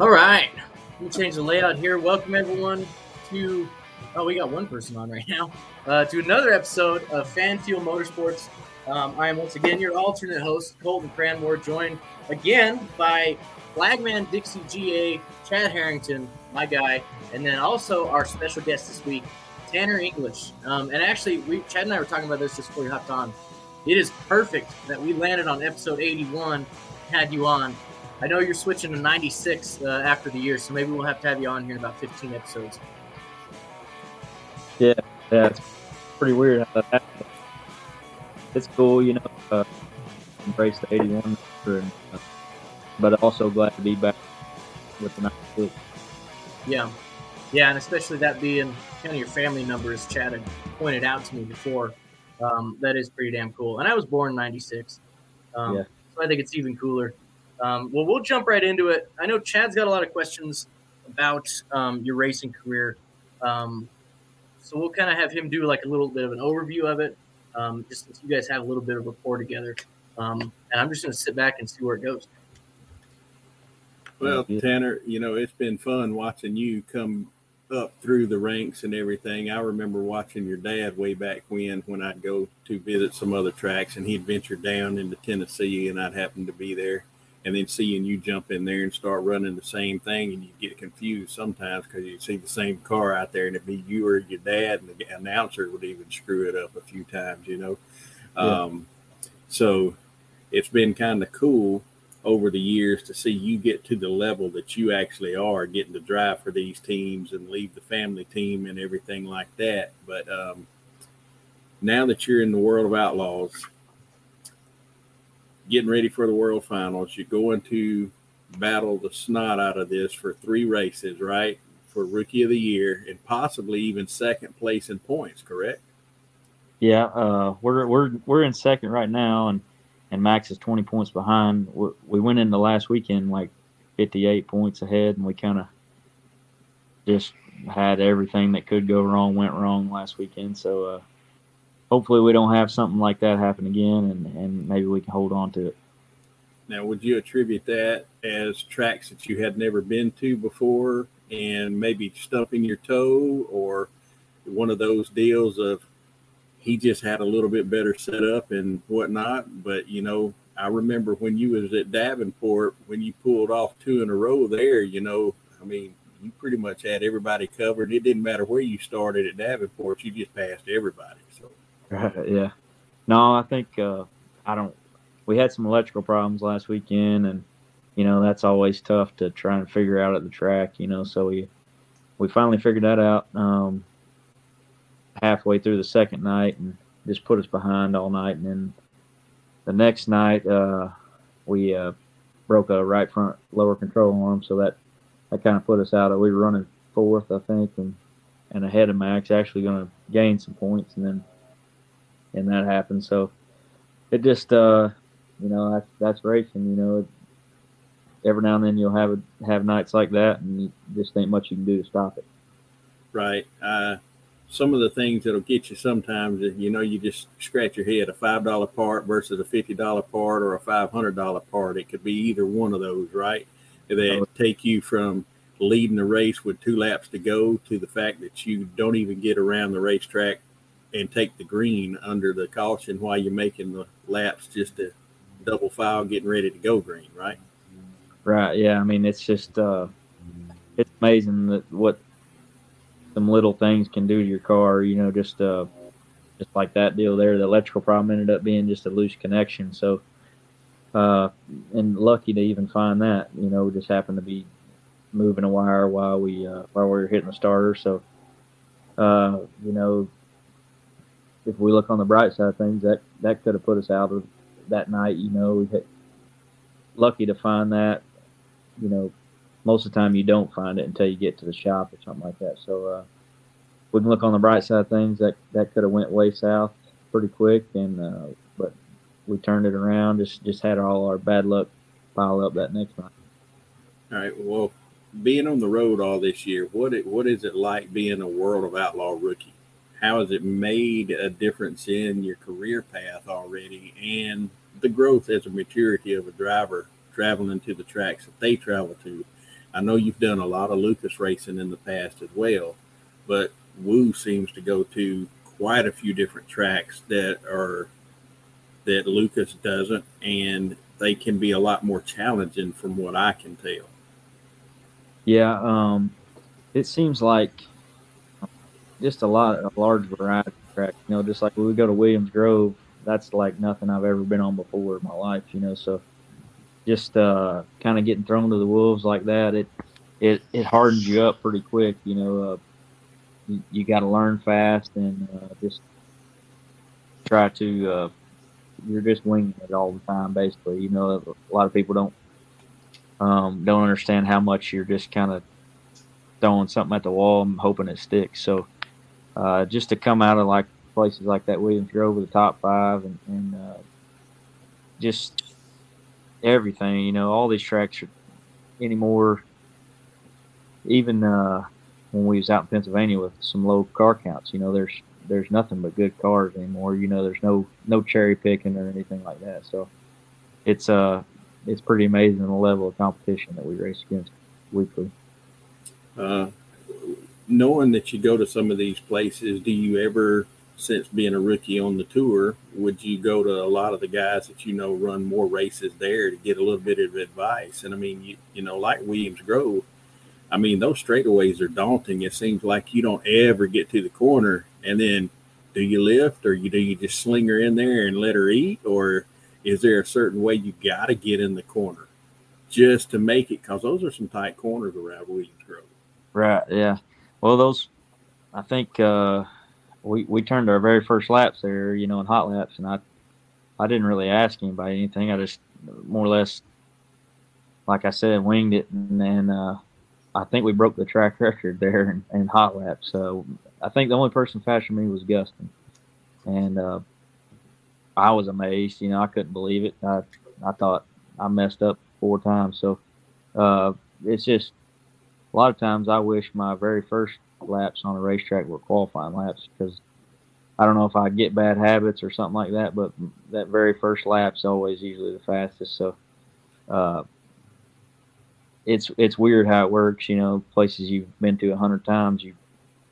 All right. Let me change the layout here. Welcome, everyone, to. Oh, we got one person on right now. Uh, to another episode of Fan Fuel Motorsports. Um, I am once again your alternate host, Colton Cranmore, joined again by Flagman Dixie GA, Chad Harrington, my guy, and then also our special guest this week, Tanner English. Um, and actually, we Chad and I were talking about this just before we hopped on. It is perfect that we landed on episode 81, had you on. I know you're switching to 96 uh, after the year, so maybe we'll have to have you on here in about 15 episodes. Yeah, yeah, it's pretty weird how that happened. It's cool, you know, uh, embrace the 81, and, uh, but also glad to be back with the 96. Yeah, yeah, and especially that being kind of your family numbers, Chad had pointed out to me before. Um, that is pretty damn cool. And I was born '96, um, Yeah. so I think it's even cooler. Um, well, we'll jump right into it. I know Chad's got a lot of questions about um, your racing career, um, so we'll kind of have him do like a little bit of an overview of it, um, just since you guys have a little bit of rapport together. Um, and I'm just going to sit back and see where it goes. Well, Tanner, you know, it's been fun watching you come up through the ranks and everything. I remember watching your dad way back when, when I'd go to visit some other tracks and he'd venture down into Tennessee and I'd happen to be there. And then seeing you jump in there and start running the same thing, and you get confused sometimes because you see the same car out there, and it'd be you or your dad, and the announcer would even screw it up a few times, you know. Yeah. Um, so it's been kind of cool over the years to see you get to the level that you actually are getting to drive for these teams and leave the family team and everything like that. But um, now that you're in the world of outlaws, getting ready for the world finals, you're going to battle the snot out of this for three races, right? For rookie of the year and possibly even second place in points, correct? Yeah, uh, we're we're we're in second right now, and and Max is 20 points behind. we we went into last weekend like 58 points ahead, and we kind of just had everything that could go wrong went wrong last weekend. So uh, hopefully we don't have something like that happen again, and and maybe we can hold on to it. Now, would you attribute that as tracks that you had never been to before and maybe stumping your toe or one of those deals of he just had a little bit better setup and whatnot? But, you know, I remember when you was at Davenport, when you pulled off two in a row there, you know, I mean, you pretty much had everybody covered. It didn't matter where you started at Davenport, you just passed everybody. Right. Yeah. No, I think uh, I don't. We had some electrical problems last weekend, and you know that's always tough to try and figure out at the track. You know, so we we finally figured that out um, halfway through the second night, and just put us behind all night. And then the next night, uh, we uh, broke a right front lower control arm, so that that kind of put us out. We were running fourth, I think, and and ahead of Max, actually going to gain some points, and then and that happened. So it just, uh, you know, that's, that's racing. You know, every now and then you'll have a, have nights like that, and you just ain't much you can do to stop it. right. Uh, some of the things that'll get you sometimes, you know, you just scratch your head a five dollar part versus a fifty dollar part or a five hundred dollar part. It could be either one of those, right? They Oh. take you from leading the race with two laps to go to the fact that you don't even get around the racetrack and take the green under the caution while you're making the laps just to double file getting ready to go green, right? Right. Yeah. I mean, it's just, uh, it's amazing that what some little things can do to your car. You know, just, uh, just like that deal there. The electrical problem ended up being just a loose connection. So, uh, and lucky to even find that. You know, just happened to be moving a wire while we uh, while we were hitting the starter. So, uh, you know, if we look on the bright side of things, that that could have put us out of that night. You know, we hit lucky to find that. You know, most of the time you don't find it until you get to the shop or something like that. So, uh, we can look on the bright side of things. That that could have went way south pretty quick, and uh, but we turned it around. Just just had all our bad luck pile up that next night. All right. Well, being on the road all this year, what it, what is it like being a World of Outlaw rookie? How has it made a difference in your career path already, and the growth as a maturity of a driver traveling to the tracks that they travel to? I know you've done a lot of Lucas racing in the past as well, but Woo seems to go to quite a few different tracks that are that Lucas doesn't, and they can be a lot more challenging from what I can tell. Yeah, um, it seems like just a lot, a large variety of tracks. You know, just like when we go to Williams Grove, that's like nothing I've ever been on before in my life. You know, so just uh, kind of getting thrown to the wolves like that, it it it hardens you up pretty quick. You know, uh, you, you got to learn fast and uh, just try to. Uh, you're just winging it all the time, basically. You know, a lot of people don't um, don't understand how much you're just kind of throwing something at the wall and hoping it sticks. So, uh, just to come out of like places like that, Williams Grove with the top five and, and uh, just everything, you know, all these tracks are anymore. Even uh, when we was out in Pennsylvania with some low car counts, you know, there's there's nothing but good cars anymore. You know, there's no no cherry picking or anything like that. So it's uh it's pretty amazing the level of competition that we race against weekly. Uh, knowing that you go to some of these places, do you ever, since being a rookie on the tour, would you go to a lot of the guys that you know run more races there to get a little bit of advice? And I mean, you, you know, like Williams Grove, I mean, those straightaways are daunting. It seems like you don't ever get to the corner, and then do you lift or you do you just sling her in there and let her eat, or is there a certain way you got to get in the corner just to make it? Because those are some tight corners around Williams Grove. Right. Yeah. Well, those, I think uh, we we turned our very first laps there, you know, in hot laps, and I I didn't really ask anybody anything. I just more or less, like I said, winged it, and then uh, I think we broke the track record there in, in hot laps. So I think the only person faster than me was Gustin, and uh, I was amazed. You know, I couldn't believe it. I I thought I messed up four times. So uh, it's just a lot of times I wish my very first laps on a racetrack were qualifying laps because I don't know if I get bad habits or something like that, but that very first lap's always usually the fastest. So uh, it's it's weird how it works. You know, places you've been to a hundred times, you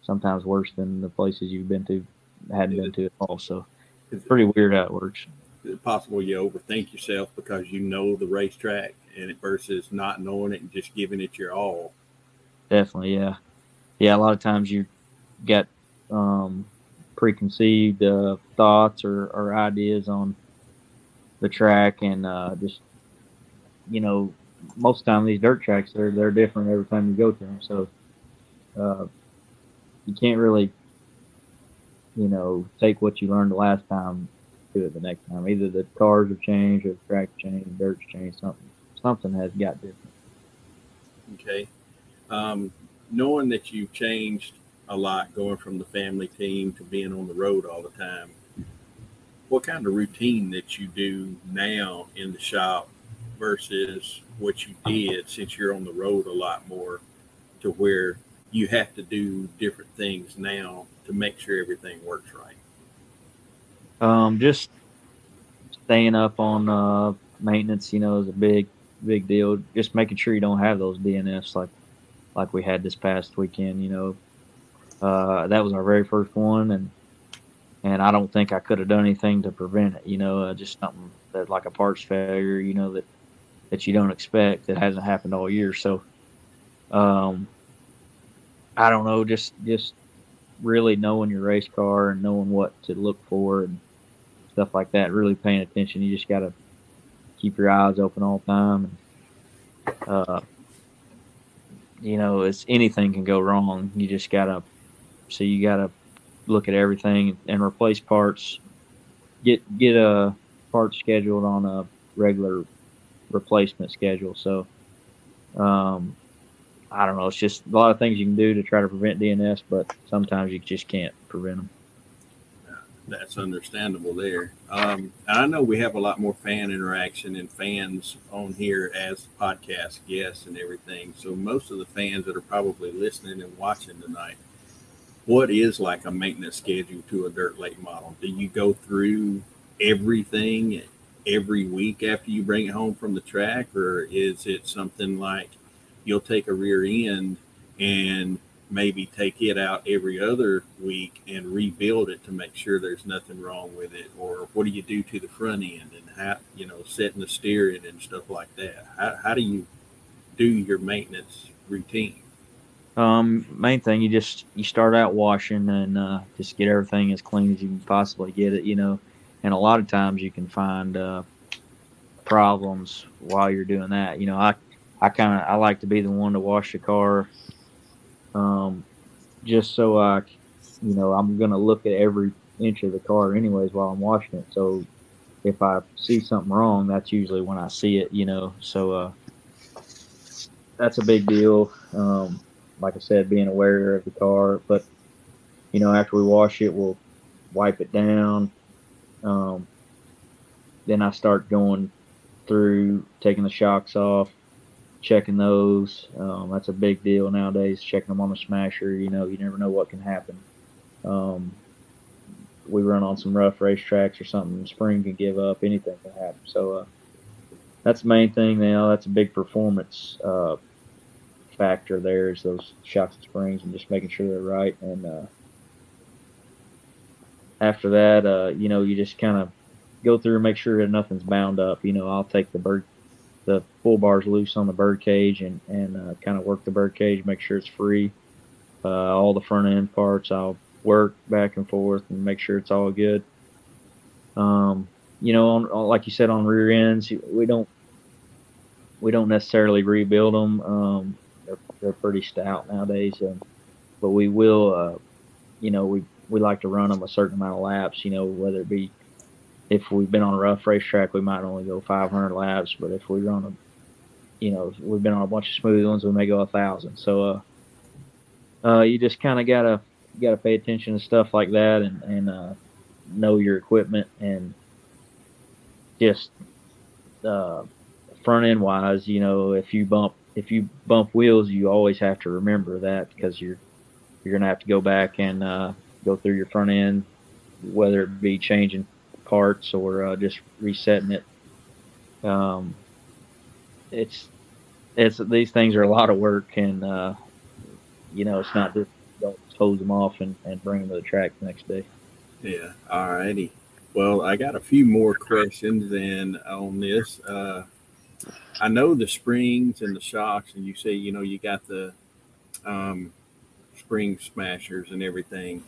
sometimes worse than the places you've been to hadn't been to at all. So it's pretty weird how it works. Is it possible you overthink yourself because you know the racetrack and it versus not knowing it and just giving it your all? Definitely, yeah, yeah. A lot of times you get um, preconceived uh, thoughts or, or ideas on the track, and uh, just you know, most of the time these dirt tracks they're they're different every time you go to them. So uh, you can't really, you know, take what you learned the last time to it the next time. Either the cars have changed, or the track changed, dirt's changed, something something has got different. Okay. Um, knowing that you've changed a lot going from the family team to being on the road all the time, what kind of routine that you do now in the shop versus what you did since you're on the road a lot more to where you have to do different things now to make sure everything works right? Um, just staying up on uh, maintenance, you know, is a big, big deal. Just making sure you don't have those DNFs like like we had this past weekend. You know, uh, that was our very first one, and and I don't think I could have done anything to prevent it. You know, uh, just something that like a parts failure. You know that that you don't expect that hasn't happened all year. So, um, I don't know, just just really knowing your race car and knowing what to look for and stuff like that. Really paying attention. You just got to keep your eyes open all the time. And, uh, you know, it's anything can go wrong. You just gotta, so you gotta look at everything and replace parts. Get get a part scheduled on a regular replacement schedule. So, um, I don't know. It's just a lot of things you can do to try to prevent DNS, but sometimes you just can't prevent them that's understandable there. Um, I know we have a lot more fan interaction and fans on here as podcast guests and everything. So most of the fans that are probably listening and watching tonight, what is like a maintenance schedule to a dirt late model? Do you go through everything every week after you bring it home from the track, or is it something like you'll take a rear end and maybe take it out every other week and rebuild it to make sure there's nothing wrong with it? Or what do you do to the front end and how you know setting the steering and stuff like that? How, how do you do your maintenance routine? Um main thing you just you start out washing and uh, just get everything as clean as you can possibly get it you know? And a lot of times you can find uh, problems while you're doing that you know? I i kind of i like to be the one to wash the car um, just so I, you know, I'm gonna look at every inch of the car anyways while I'm washing it. So if I see something wrong, that's usually when I see it, you know. So uh, that's a big deal. Um, like I said, being aware of the car, but you know, after we wash it, we'll wipe it down. Um, then I start going through taking the shocks off, checking those. Um, that's a big deal nowadays. Checking them on the smasher. You know, you never know what can happen. Um, we run on some rough racetracks or something. Spring can give up. Anything can happen. So uh, that's the main thing. Now that's a big performance uh, factor. There is those shocks and springs and just making sure they're right. And uh, after that, uh, you know, you just kind of go through and make sure that nothing's bound up. You know, I'll take the bird the full bars loose on the bird cage and, and uh, kind of work the bird cage, make sure it's free. Uh, all the front end parts, I'll work back and forth and make sure it's all good. Um, you know, on, like you said, on rear ends, we don't we don't necessarily rebuild them. Um, they're, they're pretty stout nowadays, but we will. Uh, you know, we we like to run them a certain amount of laps. You know, whether it be if we've been on a rough racetrack, we might only go 500 laps. But if we run a, you know, we've been on a bunch of smooth ones, we may go a thousand. So, uh, uh, you just kind of gotta gotta pay attention to stuff like that and and uh, know your equipment and just uh, front end wise, you know, if you bump if you bump wheels, you always have to remember that because you're you're gonna have to go back and uh, go through your front end, whether it be changing parts or uh, just resetting it. Um, it's it's these things are a lot of work, and uh, you know it's not just don't hose them off and, and bring them to the track the next day. Yeah. All righty. Well, I got a few more questions then on this. Uh, I know the springs and the shocks, and you say you know you got the um, spring smashers and everything.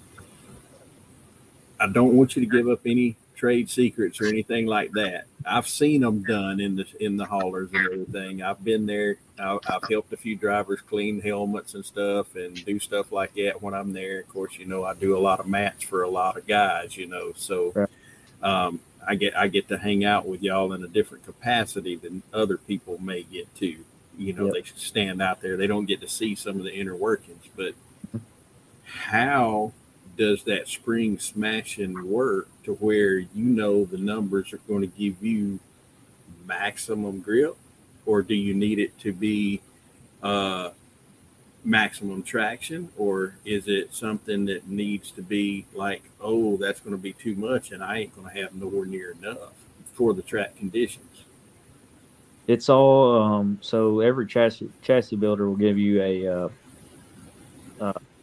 I don't want you to give up any trade secrets or anything like that. I've seen them done in the in the haulers and everything. I've been there. I've, I've helped a few drivers clean helmets and stuff and do stuff like that when I'm there. Of course, you know I do a lot of mats for a lot of guys. You know, so um, I get I get to hang out with y'all in a different capacity than other people may get to. You know, yep. they stand out there. They don't get to see some of the inner workings, but how does that spring smashing work to where you know the numbers are going to give you maximum grip, or do you need it to be uh, maximum traction, or is it something that needs to be like, oh, that's going to be too much, and I ain't going to have nowhere near enough for the track conditions? It's all um, so every chassis chassis builder will give you a uh,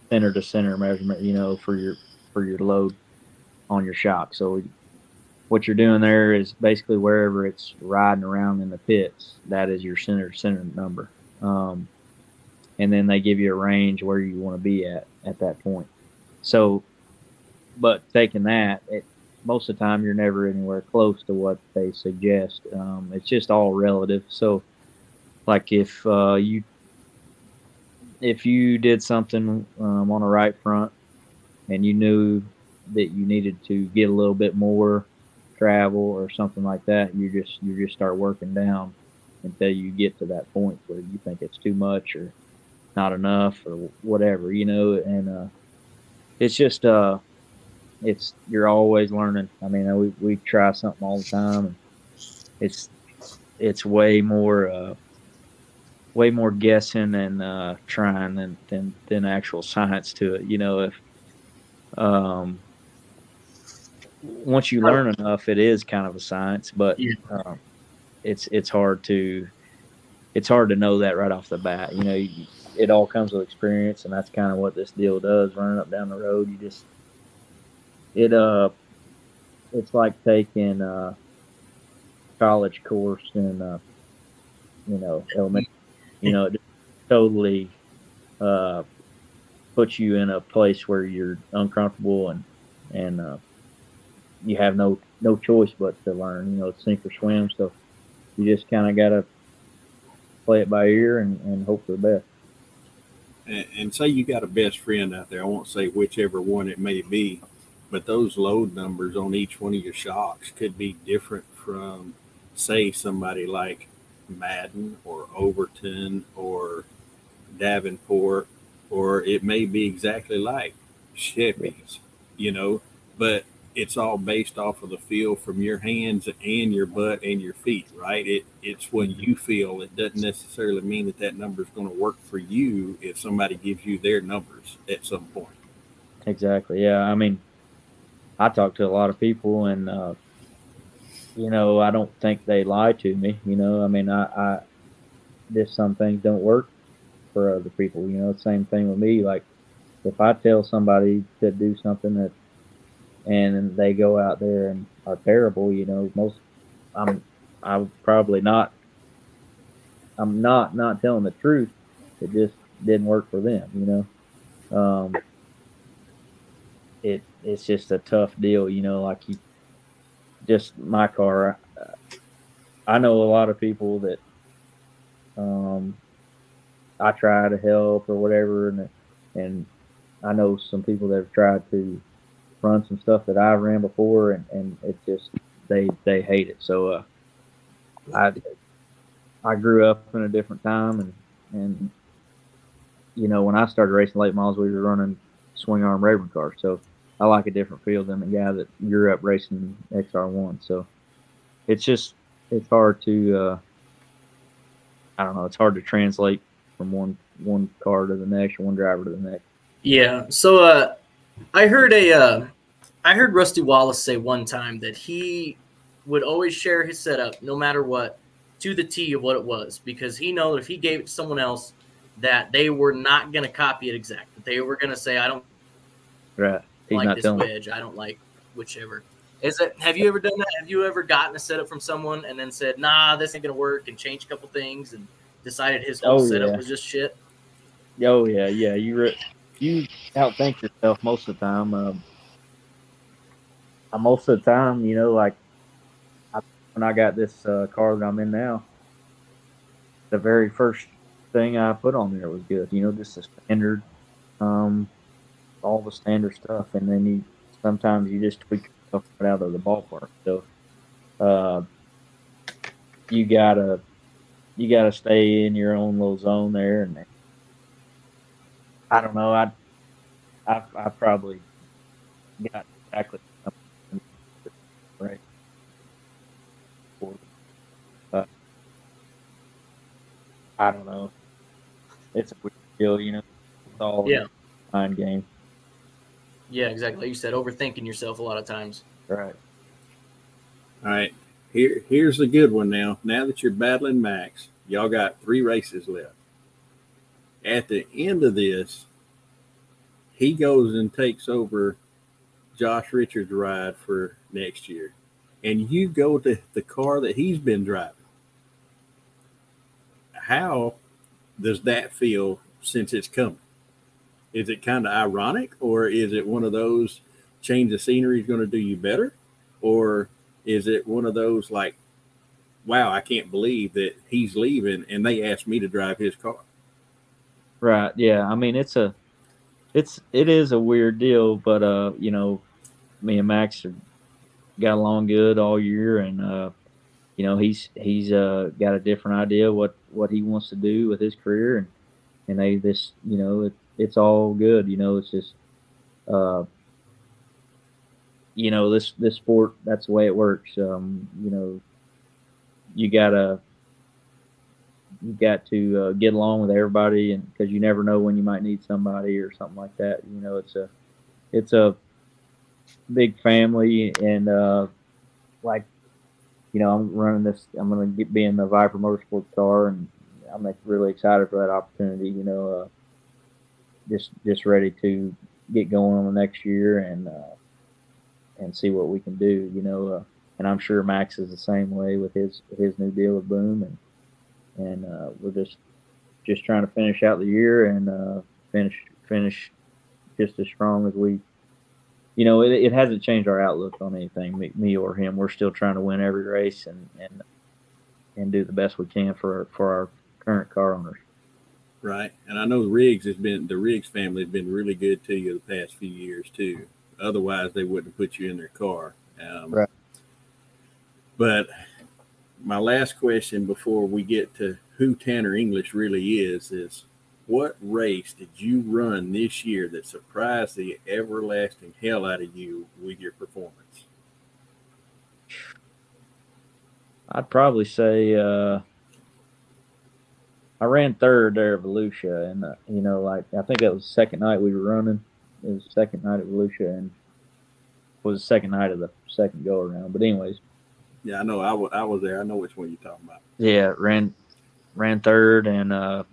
center to center measurement, you know, for your for your load on your shock. So what you're doing there is basically wherever it's riding around in the pits, that is your center center number. Um, and then they give you a range where you want to be at at that point. So, but taking that, it, most of the time you're never anywhere close to what they suggest. Um, it's just all relative. So, like if uh, you if you did something um, on the right front and you knew that you needed to get a little bit more travel or something like that, you just you just start working down until you get to that point where you think it's too much or not enough or whatever, you know. And uh, it's just uh, it's you're always learning. I mean, we we try something all the time, and it's it's way more uh, way more guessing and uh, trying than, than than actual science to it. You know, if um, once you learn enough, it is kind of a science, but um, it's it's hard to it's hard to know that right off the bat. You know, you, it all comes with experience, and that's kind of what this deal does. Running up down the road, you just it uh, it's like taking a college course in uh, you know elementary. You know, it totally uh, puts you in a place where you're uncomfortable and and uh, you have no no choice but to learn. You know, sink or swim. So you just kind of got to play it by ear and, and hope for the best. And, and say you got a best friend out there. I won't say whichever one it may be, but those load numbers on each one of your shocks could be different from, say, somebody like Madden or Overton or Davenport, or it may be exactly like Chevys, you know, but it's all based off of the feel from your hands and your butt and your feet, right? It it's when you feel. It doesn't necessarily mean that that number is going to work for you if somebody gives you their numbers at some point. Exactly. Yeah. I mean, I talk to a lot of people, and uh, you know, I don't think they lie to me. You know, I mean, I, I just some things don't work for other people. You know, same thing with me. Like, if I tell somebody to do something that and they go out there and are terrible. You know, most I'm I'm probably not I'm not not telling the truth. It just didn't work for them. You know, um, it it's just a tough deal. You know, like you just my car. I know a lot of people that um, I try to help or whatever, and and I know some people that have tried to run some stuff that I ran before, and, and it just they they hate it. So uh, I I grew up in a different time, and and you know when I started racing late models, we were running swing arm Rayburn cars. So I like a different feel than the guy that grew up racing XR1. So it's just it's hard to uh, I don't know. It's hard to translate from one one car to the next or one driver to the next. Yeah. So uh, I heard a, uh, I heard Rusty Wallace say one time that he would always share his setup, no matter what, to the T of what it was, because he know that if he gave it to someone else, that they were not going to copy it exact. They were going to say, "I don't right. He's like this wedge. I don't like whichever." Is it? Have you ever done that? Have you ever gotten a setup from someone and then said, "Nah, this ain't going to work," and changed a couple things and decided his whole oh, setup yeah. was just shit? Oh yeah, yeah. You re- you outthink yourself most of the time. Um, most of the time, you know, like I, when I got this uh, car that I'm in now, the very first thing I put on there was good. You know, just the standard, um, all the standard stuff, and then you sometimes you just tweak stuff out of the ballpark. So, uh, you gotta you gotta stay in your own little zone there, and I don't know. I I, I probably got exactly right. Uh, I don't know. It's a weird deal, you know. It's all yeah. mind game. Yeah, exactly. Like you said, overthinking yourself a lot of times. Right. All right. Here, here's the good one now. Now that you're battling Max, y'all got three races left. At the end of this, he goes and takes over Josh Richards' ride for next year, and you go to the car that he's been driving. How does that feel since it's coming? Is it kind of ironic, or is it one of those change of scenery is going to do you better, or is it one of those like, wow, I can't believe that he's leaving and they asked me to drive his car? Right. Yeah. I mean, it's a it's it is a weird deal, but uh, you know, me and Max got along good all year, and uh, you know, he's he's uh got a different idea what what he wants to do with his career, and and they this you know it's all good. You know, it's just uh, you know this this sport that's the way it works. Um, you know, you gotta you got to uh, get along with everybody, and because you never know when you might need somebody or something like that. You know, it's a it's a big family, and uh, like you know, I'm running this. I'm going to be in the Viper Motorsports car, and I'm like, really excited for that opportunity. You know, uh, just just ready to get going on the next year and uh, and see what we can do. You know, uh, and I'm sure Max is the same way with his his new deal with Boom, and and uh, we're just just trying to finish out the year and uh, finish finish just as strong as we. You know, it, it hasn't changed our outlook on anything, me, me or him. We're still trying to win every race and and and do the best we can for for our current car owners. Right, and I know Riggs has been the Riggs family has been really good to you the past few years too. Otherwise, they wouldn't have put you in their car. Um, right. But my last question before we get to who Tanner English really is is what race did you run this year that surprised the everlasting hell out of you with your performance? I'd probably say uh, I ran third there at Volusia, and uh, you know, like I think that was the second night we were running. It was the second night at Volusia, and was the second night of the second go around. But anyways, yeah, I know I, w- I was there. I know which one you're talking about. Yeah, ran ran third, and uh,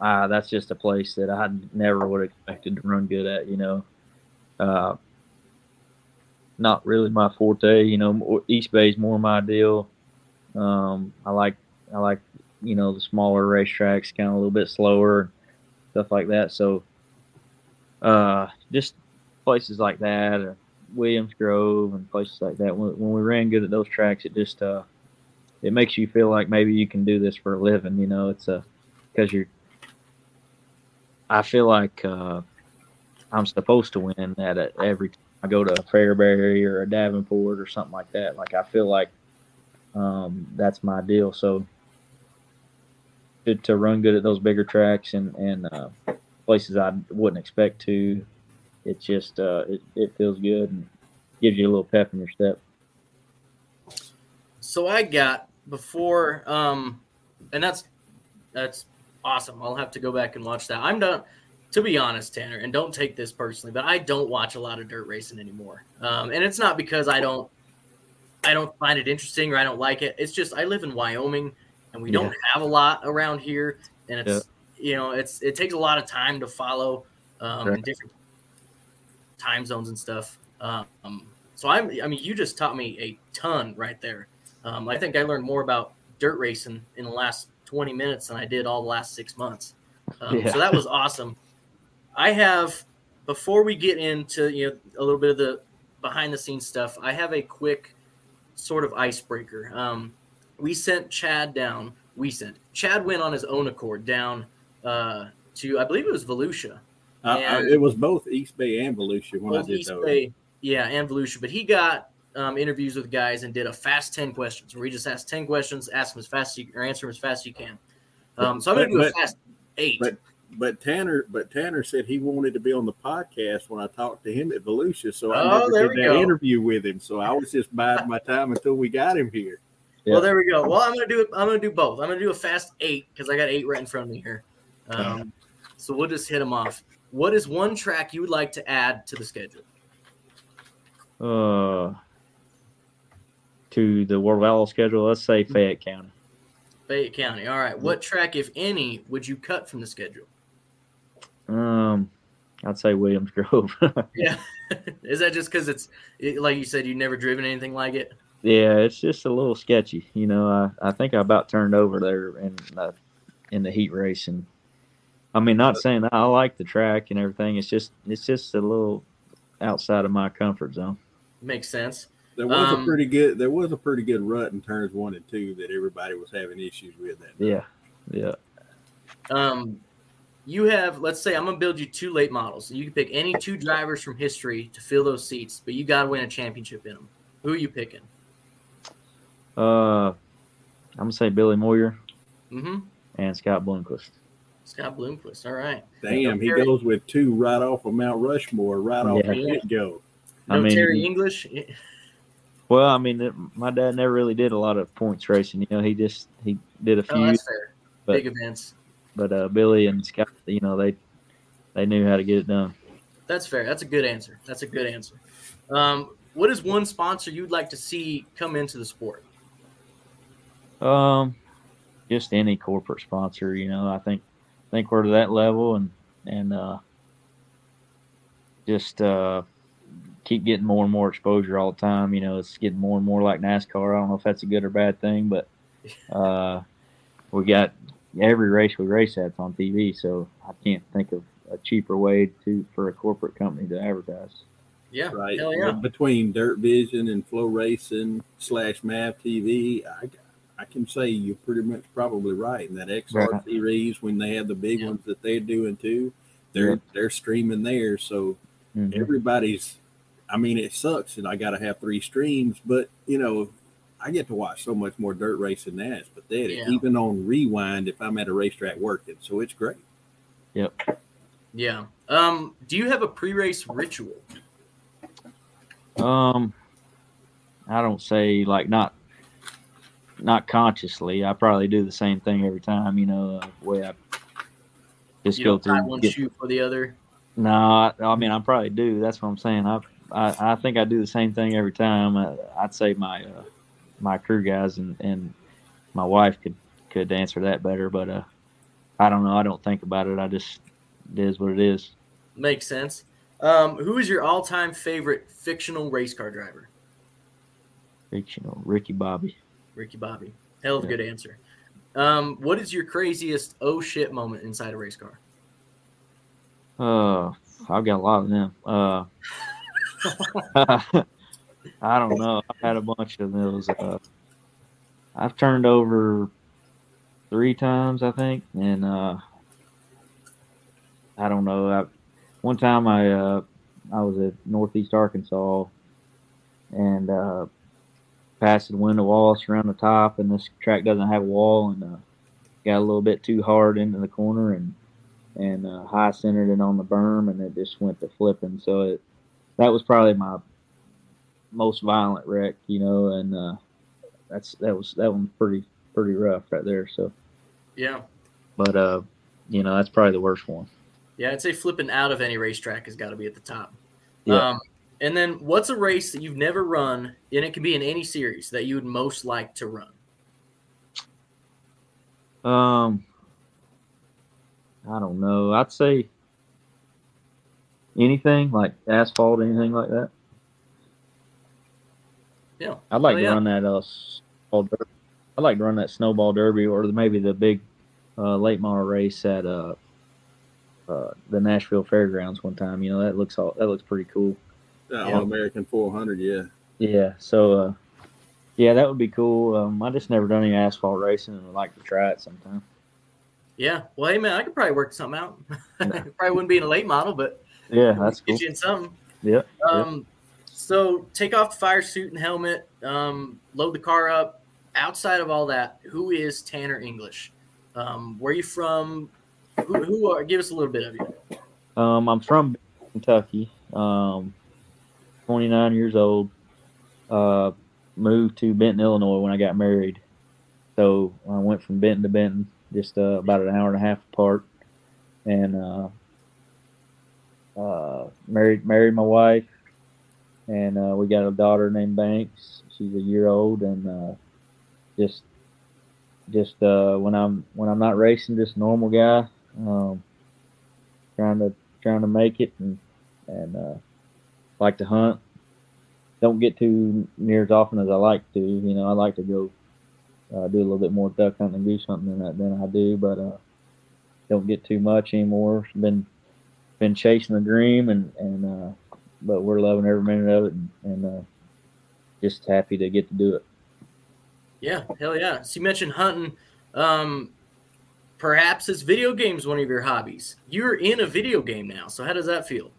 uh, that's just a place that I never would have expected to run good at. You know, uh, not really my forte. You know, East Bay is more my deal. Um, I like I like you know the smaller racetracks, kind of a little bit slower, stuff like that. So, uh, just places like that, or Williams Grove and places like that. When, when we ran good at those tracks, it just uh, it makes you feel like maybe you can do this for a living. You know, it's a because you're. I feel like uh, I'm supposed to win at every time I go to a Fairbury or a Davenport or something like that. Like I feel like um, that's my deal. So to, to run good at those bigger tracks and and uh, places I wouldn't expect to, it just uh, it, it feels good and gives you a little pep in your step. So I got before, um, and that's that's awesome. I'll have to go back and watch that. I'm done to be honest, Tanner, and don't take this personally, but I don't watch a lot of dirt racing anymore. Um, and it's not because I don't I don't find it interesting or I don't like it. It's just I live in Wyoming and we yeah. don't have a lot around here, and it's yeah. you know it's it takes a lot of time to follow um, right. different time zones and stuff. Um, so I'm I mean you just taught me a ton right there. Um, I think I learned more about dirt racing in the last 20 minutes than I did all the last six months. Um, yeah. So that was awesome. I have before we get into you know a little bit of the behind the scenes stuff. I have a quick sort of icebreaker. Um, we sent Chad down. We sent Chad went on his own accord down uh, to I believe it was Volusia. Uh, uh it was both East Bay and Volusia when I did East Bay, yeah, and Volusia. But he got um, interviews with guys and did a fast ten questions where he just asked ten questions, ask them as fast as you, or answer them as fast as you can. Um, so I'm going to do a fast eight. But but Tanner, but Tanner said he wanted to be on the podcast when I talked to him at Volusia, so I oh, never did that go. interview with him. So I was just biding my time until we got him here. Yeah. Well, there we go. Well, I'm gonna do it. I'm gonna do both. I'm gonna do a fast eight because I got eight right in front of me here. Um, so we'll just hit them off. What is one track you would like to add to the schedule? Uh, to the World Outlaw schedule, let's say Fayette County. Fayette County. All right. What track, if any, would you cut from the schedule? Um, I'd say Williams Grove. yeah, is that just because it's like you said, you've never driven anything like it? Yeah, it's just a little sketchy. You know, I, I think I about turned over there in the, in the heat race, and I mean, not saying that I like the track and everything. It's just it's just a little outside of my comfort zone. Makes sense. There was um, a pretty good there was a pretty good rut in turns one and two that everybody was having issues with that. Yeah, yeah. Um, you have let's say i'm going to build you two late models you can pick any two drivers from history to fill those seats but you got to win a championship in them who are you picking uh i'm going to say billy moyer mm-hmm. and scott bloomquist scott bloomquist all right damn he goes with two right off of mount rushmore right off yeah. the get-go no I mean, terry english well i mean my dad never really did a lot of points racing you know he just he did a oh, few oh, that's fair. But, big events but uh, Billy and Scott, you know, they they knew how to get it done. That's fair. That's a good answer. That's a good answer. Um, what is one sponsor you'd like to see come into the sport? Um, just any corporate sponsor. You know, I think think we're to that level, and and uh, just uh, keep getting more and more exposure all the time. You know, it's getting more and more like NASCAR. I don't know if that's a good or bad thing, but uh, we got every race we race at's on TV, so I can't think of a cheaper way to for a corporate company to advertise. Yeah, right. Hell yeah. Between Dirt Vision and FloRacing slash Mav TV, I, I can say you're pretty much probably right. And that XR Right. series, when they have the big Yeah. ones that they're doing too, they're Yeah. they're streaming there. So Mhm. everybody's. I mean, it sucks that I got to have three streams, but you know, I get to watch so much more dirt racing than that. It's pathetic. Yeah. Even on rewind, if I'm at a racetrack working, so it's great. Yep. Yeah. Um, do you have a pre-race ritual? Um, I don't say like not not consciously. I probably do the same thing every time. You know, uh, way I just You go through. one get- shoe for the other. No, I, I mean I probably do. That's what I'm saying. I I, I think I do the same thing every time. Uh, I'd say my uh, my crew guys and, and my wife could could answer that better, but uh, I don't know. I don't think about it. I just it is what it is. Makes sense. Um, who is your all-time favorite fictional race car driver? Fictional Ricky Bobby. Ricky Bobby. Hell of a Yeah. good answer. Um, what is your craziest oh shit moment inside a race car? Uh, I've got a lot of them. Uh, I don't know. I've had a bunch of those. Uh, I've turned over three times, I think, and uh, I don't know. I, one time I uh, I was at Northeast Arkansas and passed the window walls around the top, and this track doesn't have a wall, and uh, got a little bit too hard into the corner and and uh, high centered it on the berm, and it just went to flipping. So it that was probably my most violent wreck, you know, and uh, that's that was that one pretty pretty rough right there. So, Yeah. but uh, you know, that's probably the worst one. Yeah, I'd say flipping out of any racetrack has got to be at the top. Yeah. Um, and then what's a race that you've never run, and it can be in any series that you would most like to run? Um, I don't know. I'd say anything like asphalt, anything like that. Yeah. I'd like Oh, to yeah. run that uh, snowball derby. I'd like to run that snowball derby or maybe the big uh, late model race at uh, uh, the Nashville Fairgrounds one time. You know that looks all that looks pretty cool. The Yeah. All American 400, yeah. Yeah. So uh, yeah, that would be cool. Um, I just never done any asphalt racing and would like to try it sometime. Yeah. Well, hey man, I could probably work something out. probably wouldn't be in a late model, but Yeah, that's get you in something. Yep. yep. Um, so take off the fire suit and helmet, um, load the car up. Outside of all that, who is Tanner English? Um, where are you from? Who, who are? Give us a little bit of you. Um, I'm from Kentucky. Um, 29 years old. Uh, moved to Benton, Illinois when I got married. So I went from Benton to Benton, just uh, about an hour and a half apart, and uh, uh, married married my wife, and uh, we got a daughter named Banks. She's a year old, and uh, just just uh, when I'm when I'm not racing, just normal guy. Um, trying to trying to make it and and uh, like to hunt. Don't get too near as often as I like to. You know, I like to go uh, do a little bit more duck hunting and goose hunting than I, than I do, but uh, don't get too much anymore. Been been chasing the dream and and uh, but we're loving every minute of it and, and uh, just happy to get to do it. Yeah, hell yeah. So you mentioned hunting. Um, perhaps is video games one of your hobbies? You're in a video game now, so how does that feel?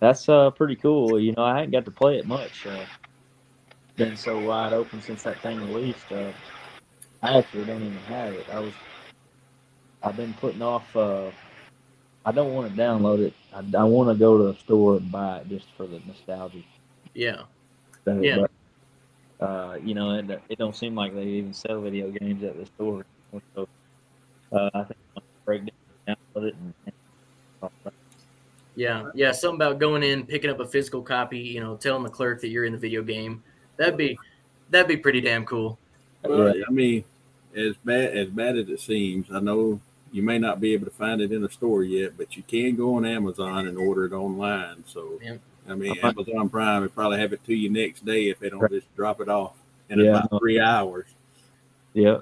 That's uh pretty cool. You know, I hadn't got to play it much. Uh, been so wide open since that thing released. Uh, I actually don't even have it. I was, I've been putting off. Uh, I don't want to download it. I, I want to go to the store and buy it just for the nostalgia. Yeah, Thing. Yeah. But, uh, you know, it, it don't seem like they even sell video games at the store. So, uh, I think I'm break down, download it, and, and yeah, yeah. Something about going in, picking up a physical copy. You know, telling the clerk that you're in the video game. That'd be that'd be pretty damn cool. Well, Yeah. I mean, as bad as bad as it seems, I know you may not be able to find it in a store yet, but you can go on Amazon and order it online. So, Yep. I mean, Amazon Prime will probably have it to you next day if they don't Right. just drop it off in Yeah. about three hours. Yeah,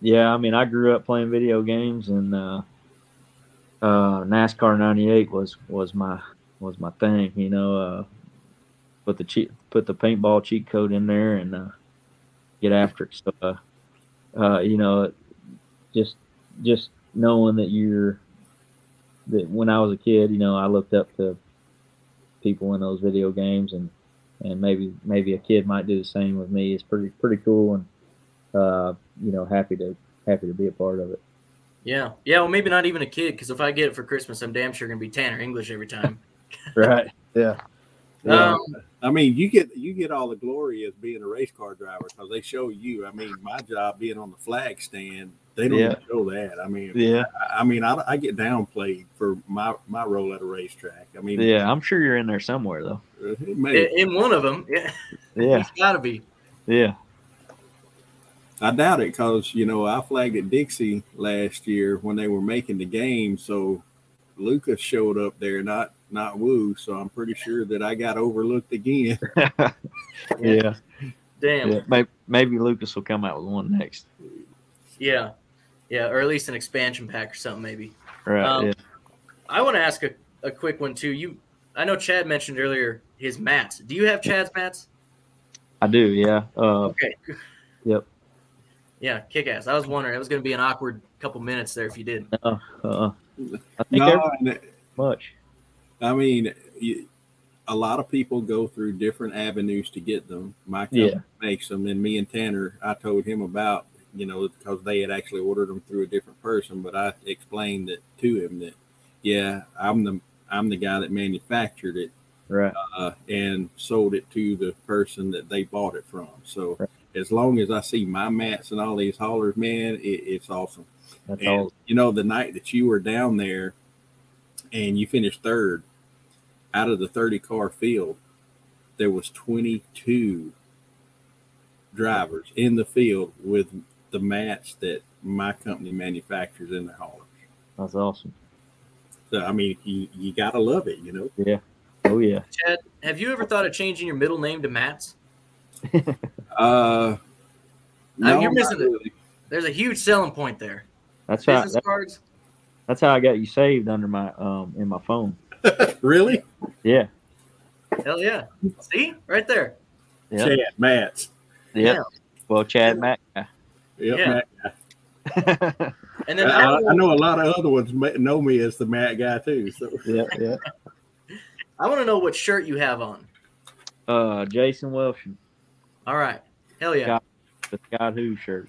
yeah. I mean, I grew up playing video games, and uh, uh, NASCAR '98 was was my was my thing. You know, uh, put the cheat put the paintball cheat code in there and uh, get after it. So, uh, uh, you know, just just knowing that you're that when I was a kid, you know, I looked up to people in those video games, and and maybe maybe a kid might do the same with me. It's pretty pretty cool and uh, you know, happy to happy to be a part of it. Yeah, yeah. Well, maybe not even a kid, because if I get it for Christmas, I'm damn sure gonna be Tanner English every time. Right. Yeah. Yeah. Um, I mean, you get you get all the glory as being a race car driver because they show you. I mean, my job being on the flag stand, they don't Yeah. show that. I mean, Yeah. I, I mean, I, I get downplayed for my my role at a racetrack. I mean, Yeah. I'm sure you're in there somewhere though. in, in one of them, yeah, Yeah. he's gotta be. Yeah. I doubt it because you know I flagged at Dixie last year when they were making the game, so Lucas showed up there, not not Woo. So I'm pretty sure that I got overlooked again. Yeah. Damn. yeah. Maybe, maybe Lucas will come out with one next. Yeah. Yeah, or at least an expansion pack or something, maybe. Right. Um, yeah. I want to ask a, a quick one too. You, I know Chad mentioned earlier his mats. Do you have Chad's mats? I do. Yeah. Uh, Okay. Yep. Yeah, kick ass. I was wondering. It was going to be an awkward couple minutes there if you did. uh, uh, I think No, much. I mean, you, a lot of people go through different avenues to get them. My company Yeah. makes them, and me and Tanner, I told him about, you know, because they had actually ordered them through a different person. But I explained it to him that, yeah, I'm the I'm the guy that manufactured it Right. uh, and sold it to the person that they bought it from. So Right. As long as I see my mats and all these haulers, man, it, it's awesome. That's And all. you know, the night that you were down there and you finished third out of the 30 car field, there was 22 drivers in the field with the mats that my company manufactures in their haulers. That's awesome. So I mean, you you gotta love it, you know. Yeah. Oh yeah. Chad, have you ever thought of changing your middle name to Mats? Uh, no, you're not missing it. There's a huge selling point there. That's how. Business That, cards. that's how I got you saved under my um in my phone. really? Yeah. Hell yeah. See? Right there. Yeah. Chad, Mats. Yeah. Yeah. Well, Chad Mack. Yep, Yeah. Matt. And then I, I, I know a lot of other ones know me as the Matt guy too. So yeah. Yeah. I want to know what shirt you have on. Uh, Jason Welshon, All right. Hell yeah. Got- the Scott Who shirt.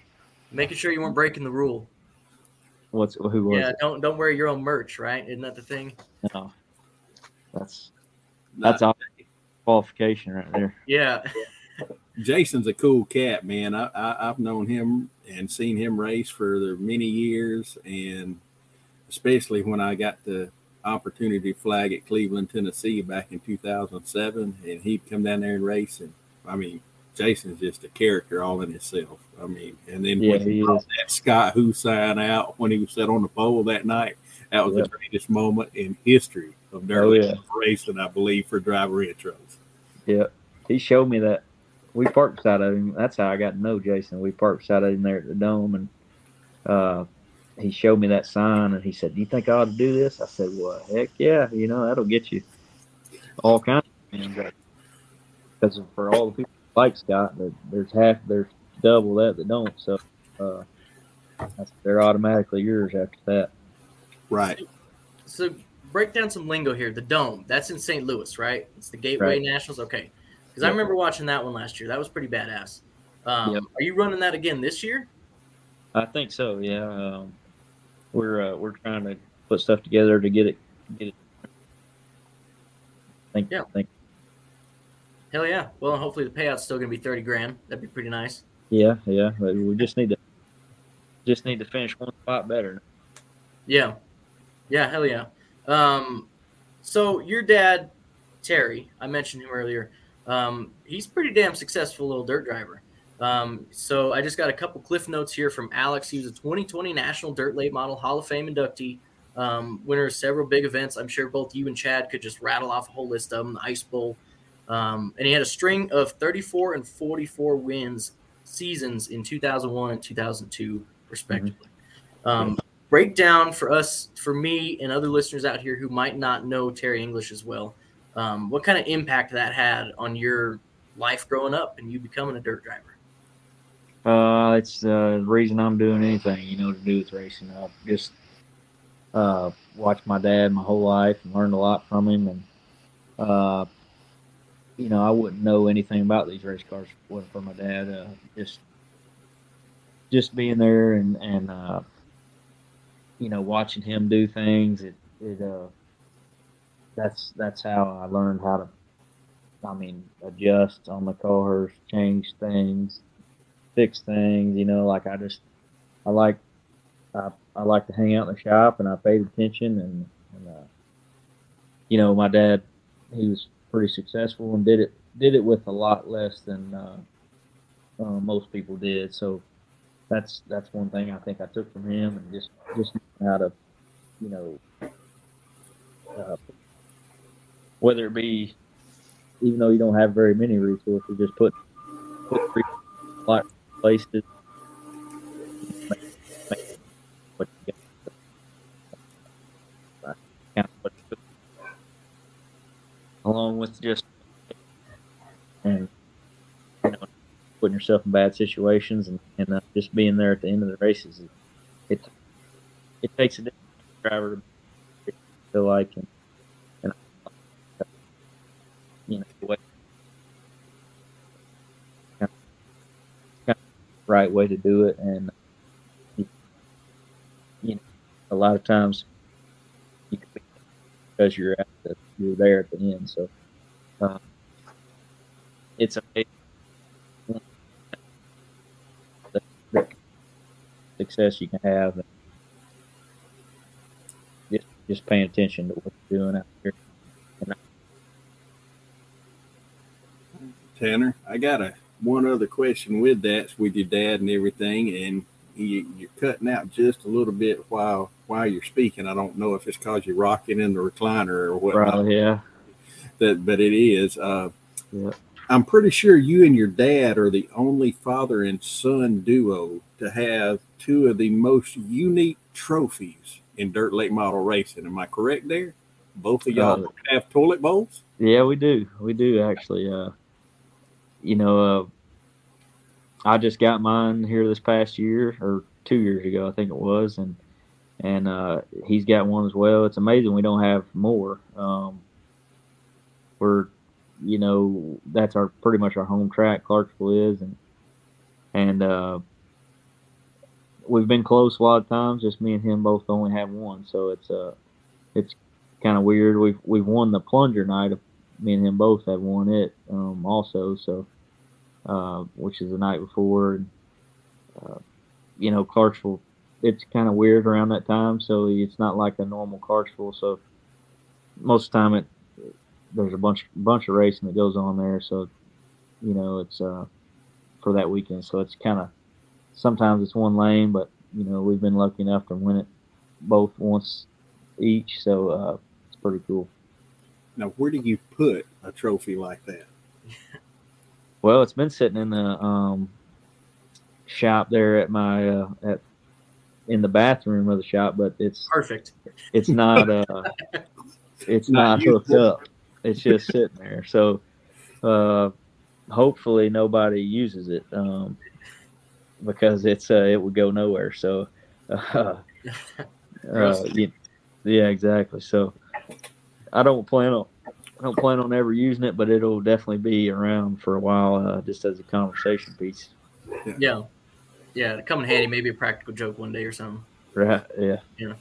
Making sure you weren't breaking the rule. What's who was Yeah, it? don't don't wear your own merch, right? Isn't that the thing? No. That's that's all qualification right there. Yeah. Jason's a cool cat, man. I, I I've known him and seen him race for the many years, and especially when I got the opportunity to flag at Cleveland, Tennessee, back in 2007, and he'd come down there and race. And I mean, Jason's just a character all in himself. I mean, and then Yeah, when he brought that Scott Who sign out when he was set on the pole that night, that was Yeah. the greatest moment in history of dirt Oh, yeah. racing, I believe, for driver intros. Yeah. He showed me that. We parked beside of him. That's how I got to know Jason. We parked beside of him there at the dome, and uh, he showed me that sign, and he said, "Do you think I ought to do this?" I said, "Well, heck yeah! You know that'll get you all kinds of things." Because for all the people like Scott, there- there's half, there's double that that don't. So uh, that's, they're automatically yours after that. Right. So break down some lingo here. The dome. That's in St. Louis, right? It's the Gateway Right. Nationals. Okay. Because I remember watching that one last year. That was pretty badass. Um, Yep. Are you running that again this year? I think so. Yeah, um, we're uh, we're trying to put stuff together to get it get it. I think Yeah. I think Hell yeah. Well, hopefully the payout's still going to be 30 grand. That'd be pretty nice. yeah yeah. We just need to just need to finish one spot better. Yeah. Yeah, hell yeah. Um, so your dad, Terry, I mentioned him earlier. Um, he's pretty damn successful little dirt driver. Um, so I just got a couple cliff notes here from Alex. He was a 2020 National Dirt Late Model Hall of Fame inductee, um, winner of several big events. I'm sure both you and Chad could just rattle off a whole list of them. The Ice Bowl, um, and he had a string of 34 and 44 wins seasons in 2001 and 2002, respectively. Um, breakdown for us, for me, and other listeners out here who might not know Terry English as well. Um, what kind of impact that had on your life growing up and you becoming a dirt driver? Uh, it's uh, the reason I'm doing anything, you know, to do with racing. I just uh, watched my dad my whole life and learned a lot from him, and uh, you know, I wouldn't know anything about these race cars wasn't for my dad. Uh, just just being there and and uh, you know, watching him do things, it it uh, that's that's how I learned how to. I mean, adjust on the cars, change things, fix things. You know, like I just I like I, I like to hang out in the shop and I paid attention and, and uh, you know my dad he was pretty successful and did it did it with a lot less than uh, uh, most people did. So that's that's one thing I think I took from him and just just how to you know uh, whether it be even though you don't have very many resources, just put put like places. Along with just and you know, putting yourself in bad situations and, and uh, just being there at the end of the races, it it, it takes a driver to feel like and, and you know what right way to do it, and you know, a lot of times you because you're at the, you're there at the end. So uh, it's a the, the success you can have. And just just paying attention to what you're doing out here. Tanner, I got a one other question with that with your dad and everything, and you, you're cutting out just a little bit while while you're speaking. I don't know if it's because you're rocking in the recliner or what. Right, yeah. That, but it is. Uh, yeah. I'm pretty sure you and your dad are the only father and son duo to have two of the most unique trophies in dirt late model racing. Am I correct there? Both of y'all uh, have toilet bowls. Yeah, we do. We do actually. Uh, you know, uh, I just got mine here this past year or two years ago, I think it was, and and uh, he's got one as well. It's amazing we don't have more. Um, we're, you know, that's our pretty much our home track. Clarksville is, and and uh, we've been close a lot of times. Just me and him both only have one, so it's uh, it's kind of weird. We've we've won the plunger night me and him both have won it um, also. So, uh, which is the night before. And, uh, you know, Clarksville, it's kind of weird around that time, so it's not like a normal Clarksville. So most of the time, it there's a bunch bunch of racing that goes on there. So, you know, it's uh, for that weekend. So it's kind of sometimes it's one lane, but you know, we've been lucky enough to win it both once each. So uh, it's pretty cool. Now, where do you put a trophy like that? Well, it's been sitting in the um, shop there at my uh, at in the bathroom of the shop, but it's perfect. It's not uh, it's not, not hooked up. It's just sitting there. So, uh, hopefully nobody uses it um, because it's uh, it would go nowhere. So, uh, uh, yeah, yeah, exactly. So, I don't plan on I don't plan on ever using it, but it'll definitely be around for a while, uh, just as a conversation piece. Yeah. yeah, yeah, come in handy. Maybe a practical joke one day or something. Right. Yeah. Yeah.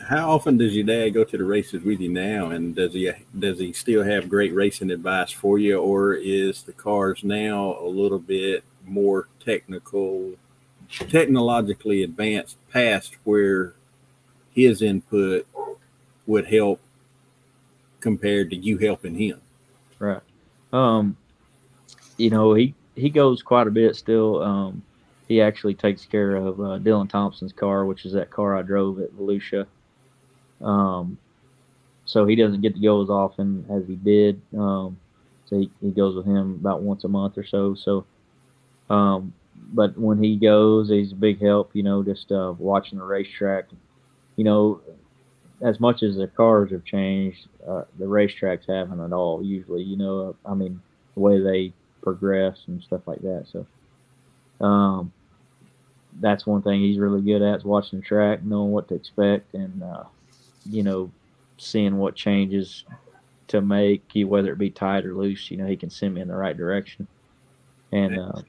How often does your dad go to the races with you now, and does he does he still have great racing advice for you, or is the cars now a little bit more technical, technologically advanced past where his input would help compared to you helping him. Right. Um, you know, he he goes quite a bit still. Um, he actually takes care of uh, Dylan Thompson's car, which is that car I drove at Volusia. Um, so he doesn't get to go as often as he did. Um, so he, he goes with him about once a month or so. So, um, but when he goes, he's a big help. You know, just uh, watching the racetrack. You know, as much as the cars have changed, uh, the racetracks haven't at all. Usually, you know, I mean, the way they progress and stuff like that. So, um, that's one thing he's really good at is watching the track, knowing what to expect, and uh, you know, seeing what changes to make, whether it be tight or loose. You know, he can send me in the right direction, and uh,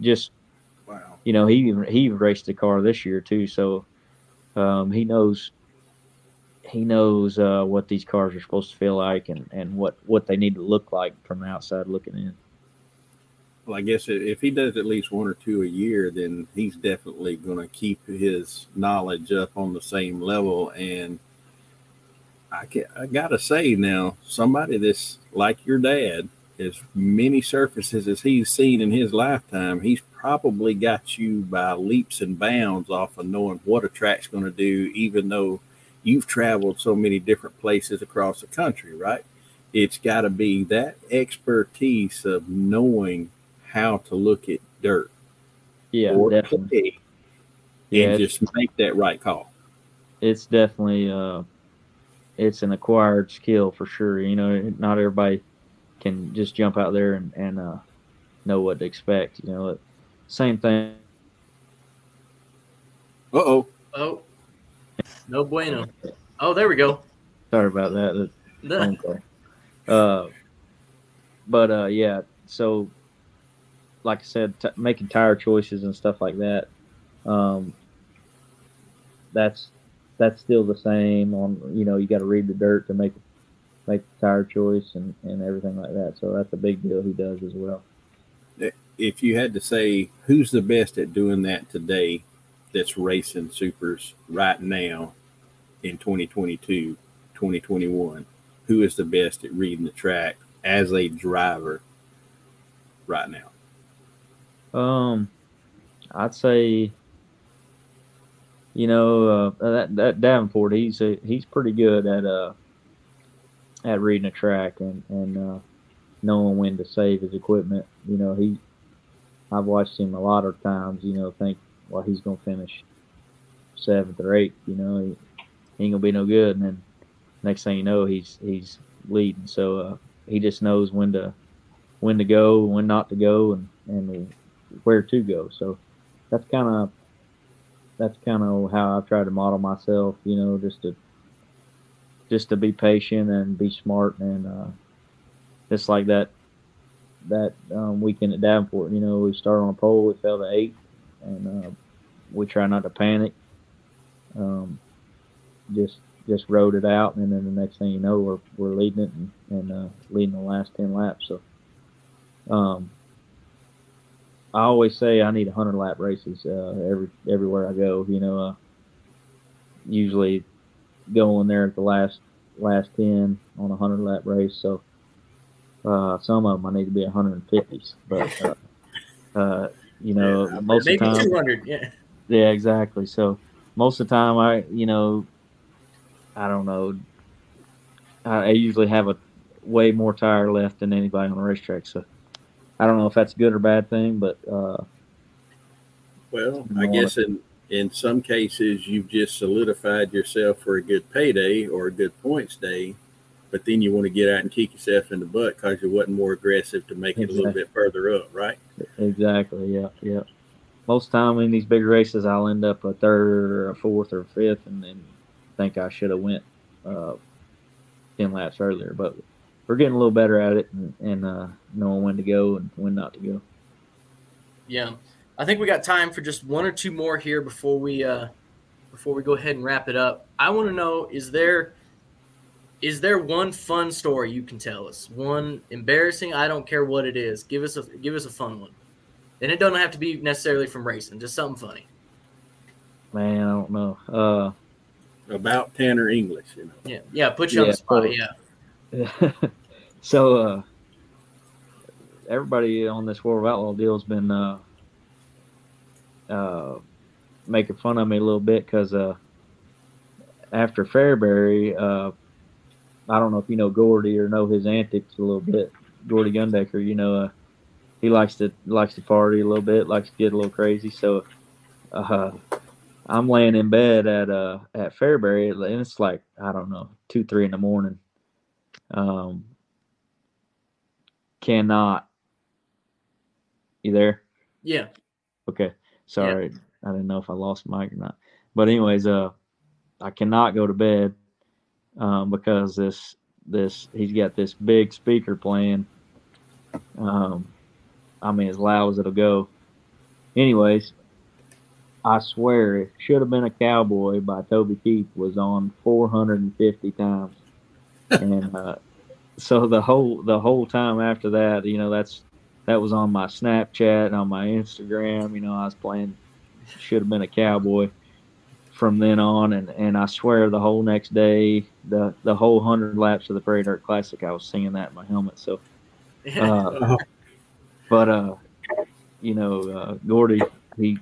just Wow. you know, he he raced the car this year too, so um, he knows he knows uh, what these cars are supposed to feel like and, and what, what they need to look like from outside looking in. Well, I guess if- he does at least one or two a year, then he's definitely going to keep his knowledge up on the same level. And I I gotta say now, somebody that's like your dad, as many surfaces as he's seen in his lifetime, he's probably got you by leaps and bounds off of knowing what a track's going to do, even though you've traveled so many different places across the country, right? It's got to be that expertise of knowing how to look at dirt Yeah, or definitely. clay Yeah, and just make that right call. it's definitely uh, it's an acquired skill for sure. You know, not everybody can just jump out there and, and uh, know what to expect. You know, same thing. Uh oh. Oh, no bueno. Oh, there we go. Sorry about that. that The- phone call. Uh, but uh, yeah, so like I said, t- making tire choices and stuff like that. Um, that's that's still the same. On you know, you got to read the dirt to make make the tire choice and and everything like that. So that's a big deal. He does as well. If you had to say who's the best at doing that today, that's racing supers right now in 2022, 2021, who is the best at reading the track as a driver right now? Um, I'd say, you know, uh, that that Davenport, he's a, he's pretty good at uh at reading a track and and uh, knowing when to save his equipment. You know, he, I've watched him a lot of times. You know, think well he's gonna finish seventh or eighth. You know, ain't gonna be no good, and then next thing you know, he's he's leading. So uh, he just knows when to when to go, when not to go, and and where to go. So that's kind of that's kind of how I've tried to model myself. You know, just to just to be patient and be smart and uh, just like that that um, weekend at Davenport. You know, we started on a pole, we fell to eighth, and uh, we try not to panic. Um, just just rode it out, and then the next thing you know, we're we're leading it and, and uh, leading the last ten laps. So. Um, I always say I need 100 lap races uh, every everywhere I go. You know, uh, usually going there at the last last 10 on a 100 lap race. So uh, some of them I need to be 150s, but uh, uh, you know, Yeah, most of Maybe the time, 200. Yeah. yeah, exactly. So most of the time, I you know, I don't know. I I usually have a way more tire left than anybody on the racetrack. So I don't know if that's a good or bad thing, but uh, Well, I guess in in some cases you've just solidified yourself for a good payday or a good points day, but then you want to get out and kick yourself in the butt because you wasn't more aggressive to make it a little bit further up, right? exactly, yeah, yeah. Most time in these big races, I'll end up a third or a fourth or a fifth, and then think I should have went uh, ten laps earlier. But we're getting a little better at it and, and uh, knowing when to go and when not to go. Yeah. I think we got time for just one or two more here before we uh before we go ahead and wrap it up. I want to know is there is there one fun story you can tell us? One embarrassing, I don't care what it is. Give us a give us a fun one. And it doesn't have to be necessarily from racing, just something funny. Man, I don't know. Uh, About Tanner English, you know. Yeah. Yeah, put you on the spot. so- Yeah. so uh everybody on this World of Outlaw deal has been uh, uh, making fun of me a little bit because uh, after Fairbury, uh, I don't know if you know Gordy or know his antics a little bit. Gordy Gundaker, you know, uh, he likes to likes to party a little bit, likes to get a little crazy. So uh, I'm laying in bed at uh, at Fairbury, and it's like I don't know two three in the morning. Um, cannot. You there? Yeah. Okay. Sorry, I didn't know if I lost mic or not. But anyways, uh, I cannot go to bed um, because this this he's got this big speaker playing. Um, I mean, as loud as it'll go. Anyways, I swear it should have been a cowboy by Toby Keith was on 450 times, and uh, so the whole the whole time after that, you know, that's that was on my Snapchat and on my Instagram. You know, I was playing should have been a cowboy from then on, and and I swear the whole next day, the the whole hundred laps of the Prairie Dirt Classic, I was singing that in my helmet. So, uh, but uh, you know, uh, Gordy, he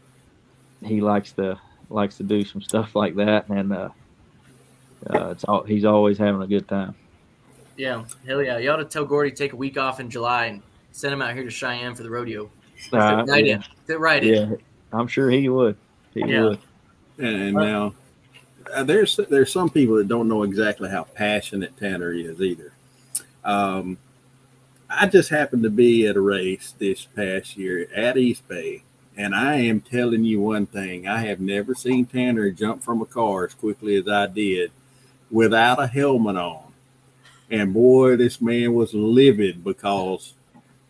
he likes to likes to do some stuff like that, and uh, uh, it's all he's always having a good time. Yeah, hell yeah! You ought to tell Gordy to take a week off in July and send him out here to Cheyenne for the rodeo. Uh, right yeah. in, Fit right in. yeah, I'm sure he would. He Yeah. would. And, and now uh, there's there's some people that don't know exactly how passionate Tanner is either. Um, I just happened to be at a race this past year at East Bay, and I am telling you one thing: I have never seen Tanner jump from a car as quickly as I did without a helmet on. And boy, this man was livid because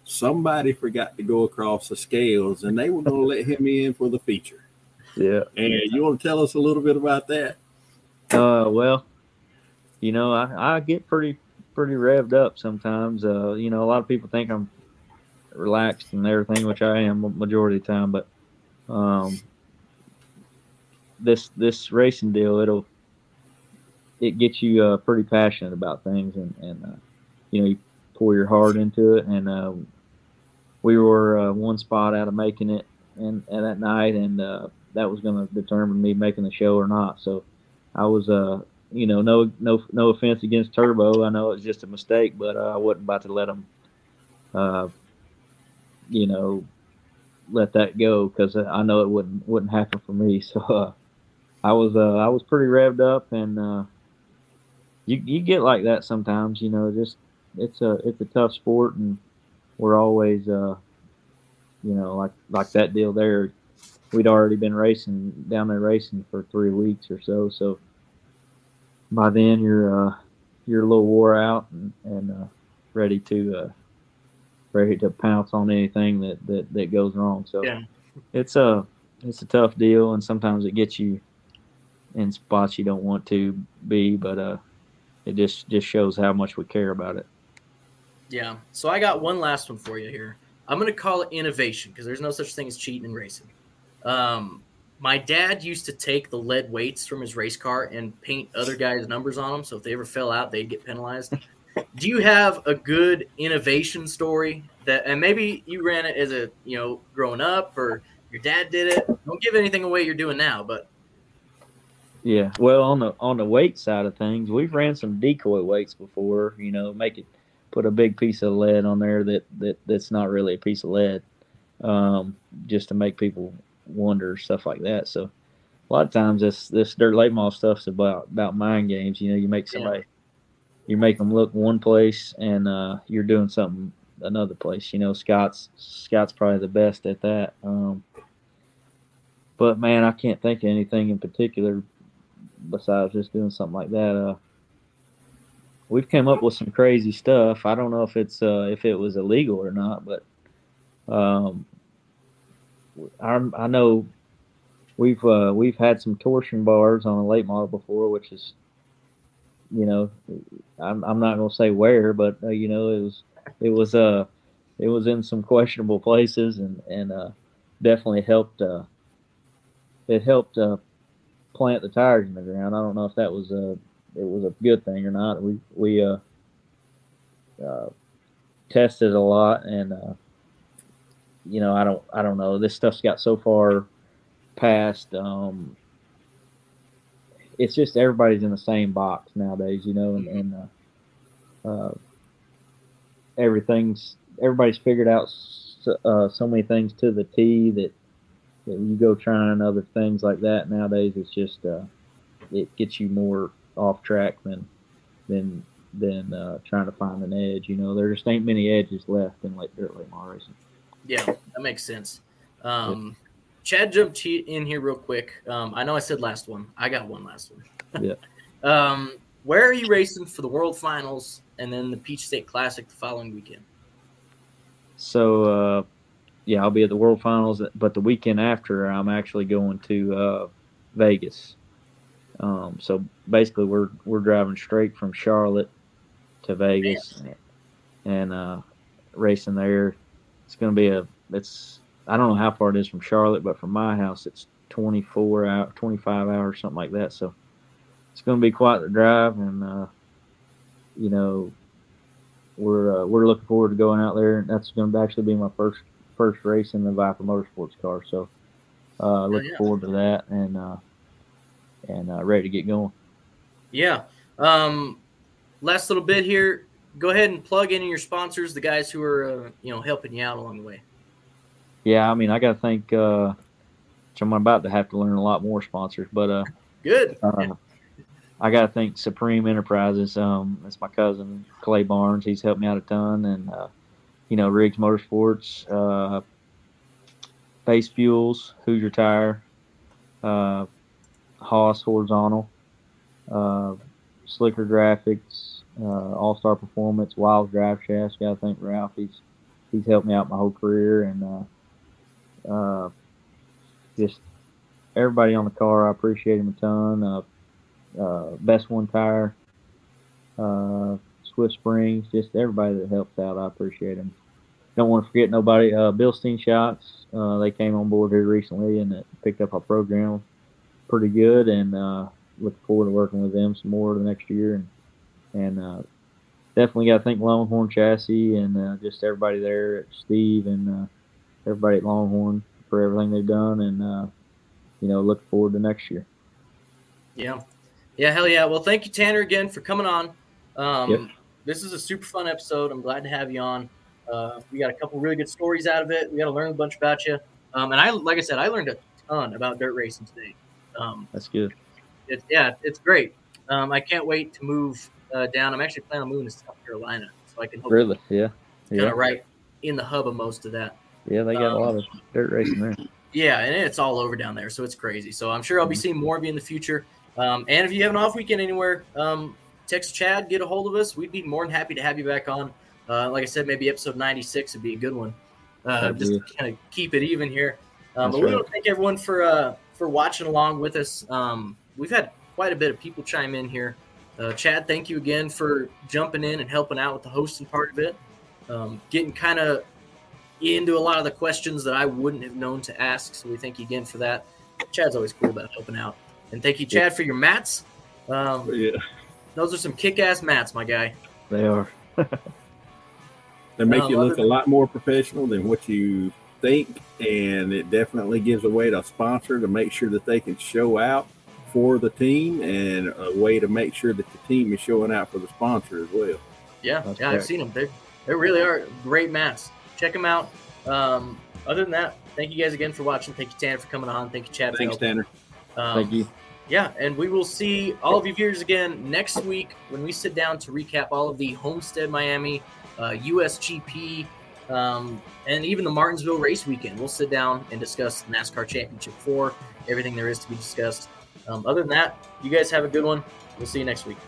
somebody forgot to go across the scales, and they were going to let him in for the feature. Yeah. And you want to tell us a little bit about that? Uh, well, you know, I, I get pretty pretty revved up sometimes. Uh, you know, a lot of people think I'm relaxed and everything, which I am majority of the time. But um, this this racing deal, it'll it gets you uh, pretty passionate about things, and and uh, you know, you pour your heart into it. And uh, we were uh, one spot out of making it, and, and that night, and uh, that was going to determine me making the show or not. So I was, uh, you know, no, no, no offense against Turbo. I know it was just a mistake, but uh, I wasn't about to let him, uh, you know, let that go because I know it wouldn't wouldn't happen for me. So uh, I was uh, I was pretty revved up, and uh, you you get like that sometimes. You know, just it's a it's a tough sport, and we're always, uh, you know, like like that deal there we'd already been racing down there racing for three weeks or so. So by then you're uh, you're a little wore out and, and uh, ready to uh, ready to pounce on anything that, that, that goes wrong. So Yeah. it's a it's a tough deal, and sometimes it gets you in spots you don't want to be, but uh, it just just shows how much we care about it. Yeah. So I got one last one for you here. I'm going to call it innovation because there's no such thing as cheating in racing. Um, my dad used to take the lead weights from his race car and paint other guys' numbers on them. So if they ever fell out, they'd get penalized. Do you have a good innovation story that, and maybe you ran it as a, you know, growing up or your dad did it? Don't give anything away you're doing now, but Yeah. Well, on the on the weight side of things, we've ran some decoy weights before. You know, make it put a big piece of lead on there that that that's not really a piece of lead, um, just to make people wonder stuff like that. So a lot of times this this dirt late model stuff's about about mind games. You know, you make Yeah. You make them look one place and uh, you're doing something another place. You know, Scott's Scott's probably the best at that. Um, but man, I can't think of anything in particular besides just doing something like that. Uh, we've come up with some crazy stuff. I don't know if it's uh, if it was illegal or not, but um, I, I know we've uh, we've had some torsion bars on a late model before, which is you know I'm I'm not gonna say where, but uh, you know it was it was uh it was in some questionable places and and uh, definitely helped uh, it helped uh, plant the tires in the ground. I don't know if that was a it was a good thing or not. We we uh, uh, tested a lot and uh, you know, I don't, I don't know. This stuff's got so far past. Um, it's just everybody's in the same box nowadays, you know, and, and uh, uh, everything's everybody's figured out so, uh, so many things to the T that, that you go trying other things like that nowadays. It's just uh, it gets you more off track than than than uh, trying to find an edge. You know, there just ain't many edges left in like dirt late model racing. Yeah, that makes sense. Um, Chad jumped in here real quick. Um, I know I said last one. I got one last one. Yeah. um, where are you racing for the World Finals and then the Peach State Classic the following weekend? So, uh, yeah, I'll be at the World Finals, but the weekend after, I'm actually going to uh, Vegas. Um, so basically, we're we're driving straight from Charlotte to Vegas, and uh, racing there. It's going to be a it's I don't know how far it is from Charlotte, but from my house, it's 24 hour, 25 hours, something like that. So it's going to be quite the drive, and uh, you know, we're uh, we're looking forward to going out there, and that's going to actually be my first first race in the Viper Motorsports car. So uh, looking yeah. forward to that, and uh, and uh, ready to get going. Yeah. Um, last little bit here. Go ahead and plug in your sponsors, the guys who are uh, you know helping you out along the way. Yeah, I mean, I got to think. Uh, I'm about to have to learn a lot more sponsors, but uh, good. Uh, I got to thank Supreme Enterprises. Um, that's my cousin Clay Barnes. He's helped me out a ton, and uh, you know Riggs Motorsports, uh, Base Fuels, Hoosier Tire, uh, Haas Horizontal, uh, Slicker Graphics, uh, All Star Performance, Wild Drive Shafts. Got to thank Ralph. He's he's helped me out my whole career, and uh, just everybody on the car. I appreciate him a ton. Uh, uh, Best One Tire, uh, Swift Springs, just everybody that helps out. I appreciate them. Don't want to forget nobody. Uh, Bilstein Shocks, uh, they came on board here recently and picked up our program pretty good, and uh, forward to working with them some more the next year. And and uh, definitely got to thank Longhorn Chassis and uh, just everybody there, Steve and everybody at Longhorn for everything they've done, and uh, you know, look forward to next year. Yeah, yeah, hell yeah. Well, thank you, Tanner, again for coming on. Um, yep. This is a super fun episode. I'm glad to have you on. Uh, we got a couple really good stories out of it. We got to learn a bunch about you. Um, and I, like I said, I learned a ton about dirt racing today. Um, That's good. It's yeah, it's great. Um, I can't wait to move uh, down. I'm actually planning on moving to South Carolina, so I can really, yeah, yeah, kind of right in the hub of most of that. Yeah, they got a lot of dirt racing there. Yeah, and it's all over down there, so it's crazy. So I'm sure I'll be mm-hmm. seeing more of you in the future. Um, and if you have an off weekend anywhere, um, text Chad, get a hold of us. We'd be more than happy to have you back on. Uh, like I said, maybe episode 96 would be a good one. Uh, just to kind of keep it even here. Um, but right. we want to thank everyone for uh, for watching along with us. Um, we've had quite a bit of people chime in here. Uh, Chad, thank you again for jumping in and helping out with the hosting part of it. Um, getting kind of into a lot of the questions that I wouldn't have known to ask. So we thank you again for that. Chad's always cool about helping out. And thank you, Chad, for your mats. Um, yeah. Those are some kick ass mats, my guy. They are. they make um, you look a lot more professional than what you think. And it definitely gives a way to sponsor to make sure that they can show out for the team and a way to make sure that the team is showing out for the sponsor as well. Yeah, That's yeah, correct. I've seen them. They they really are great mats. Check them out. Um, other than that, thank you guys again for watching. Thank you, Tanner, for coming on. Thank you, Chad. Thanks, Tanner. Um, thank you yeah, and we will see all of you viewers again next week when we sit down to recap all of the Homestead Miami, uh, USGP, um, and even the Martinsville race weekend. We'll sit down and discuss NASCAR Championship 4, everything there is to be discussed. Um, other than that, you guys have a good one. We'll see you next week.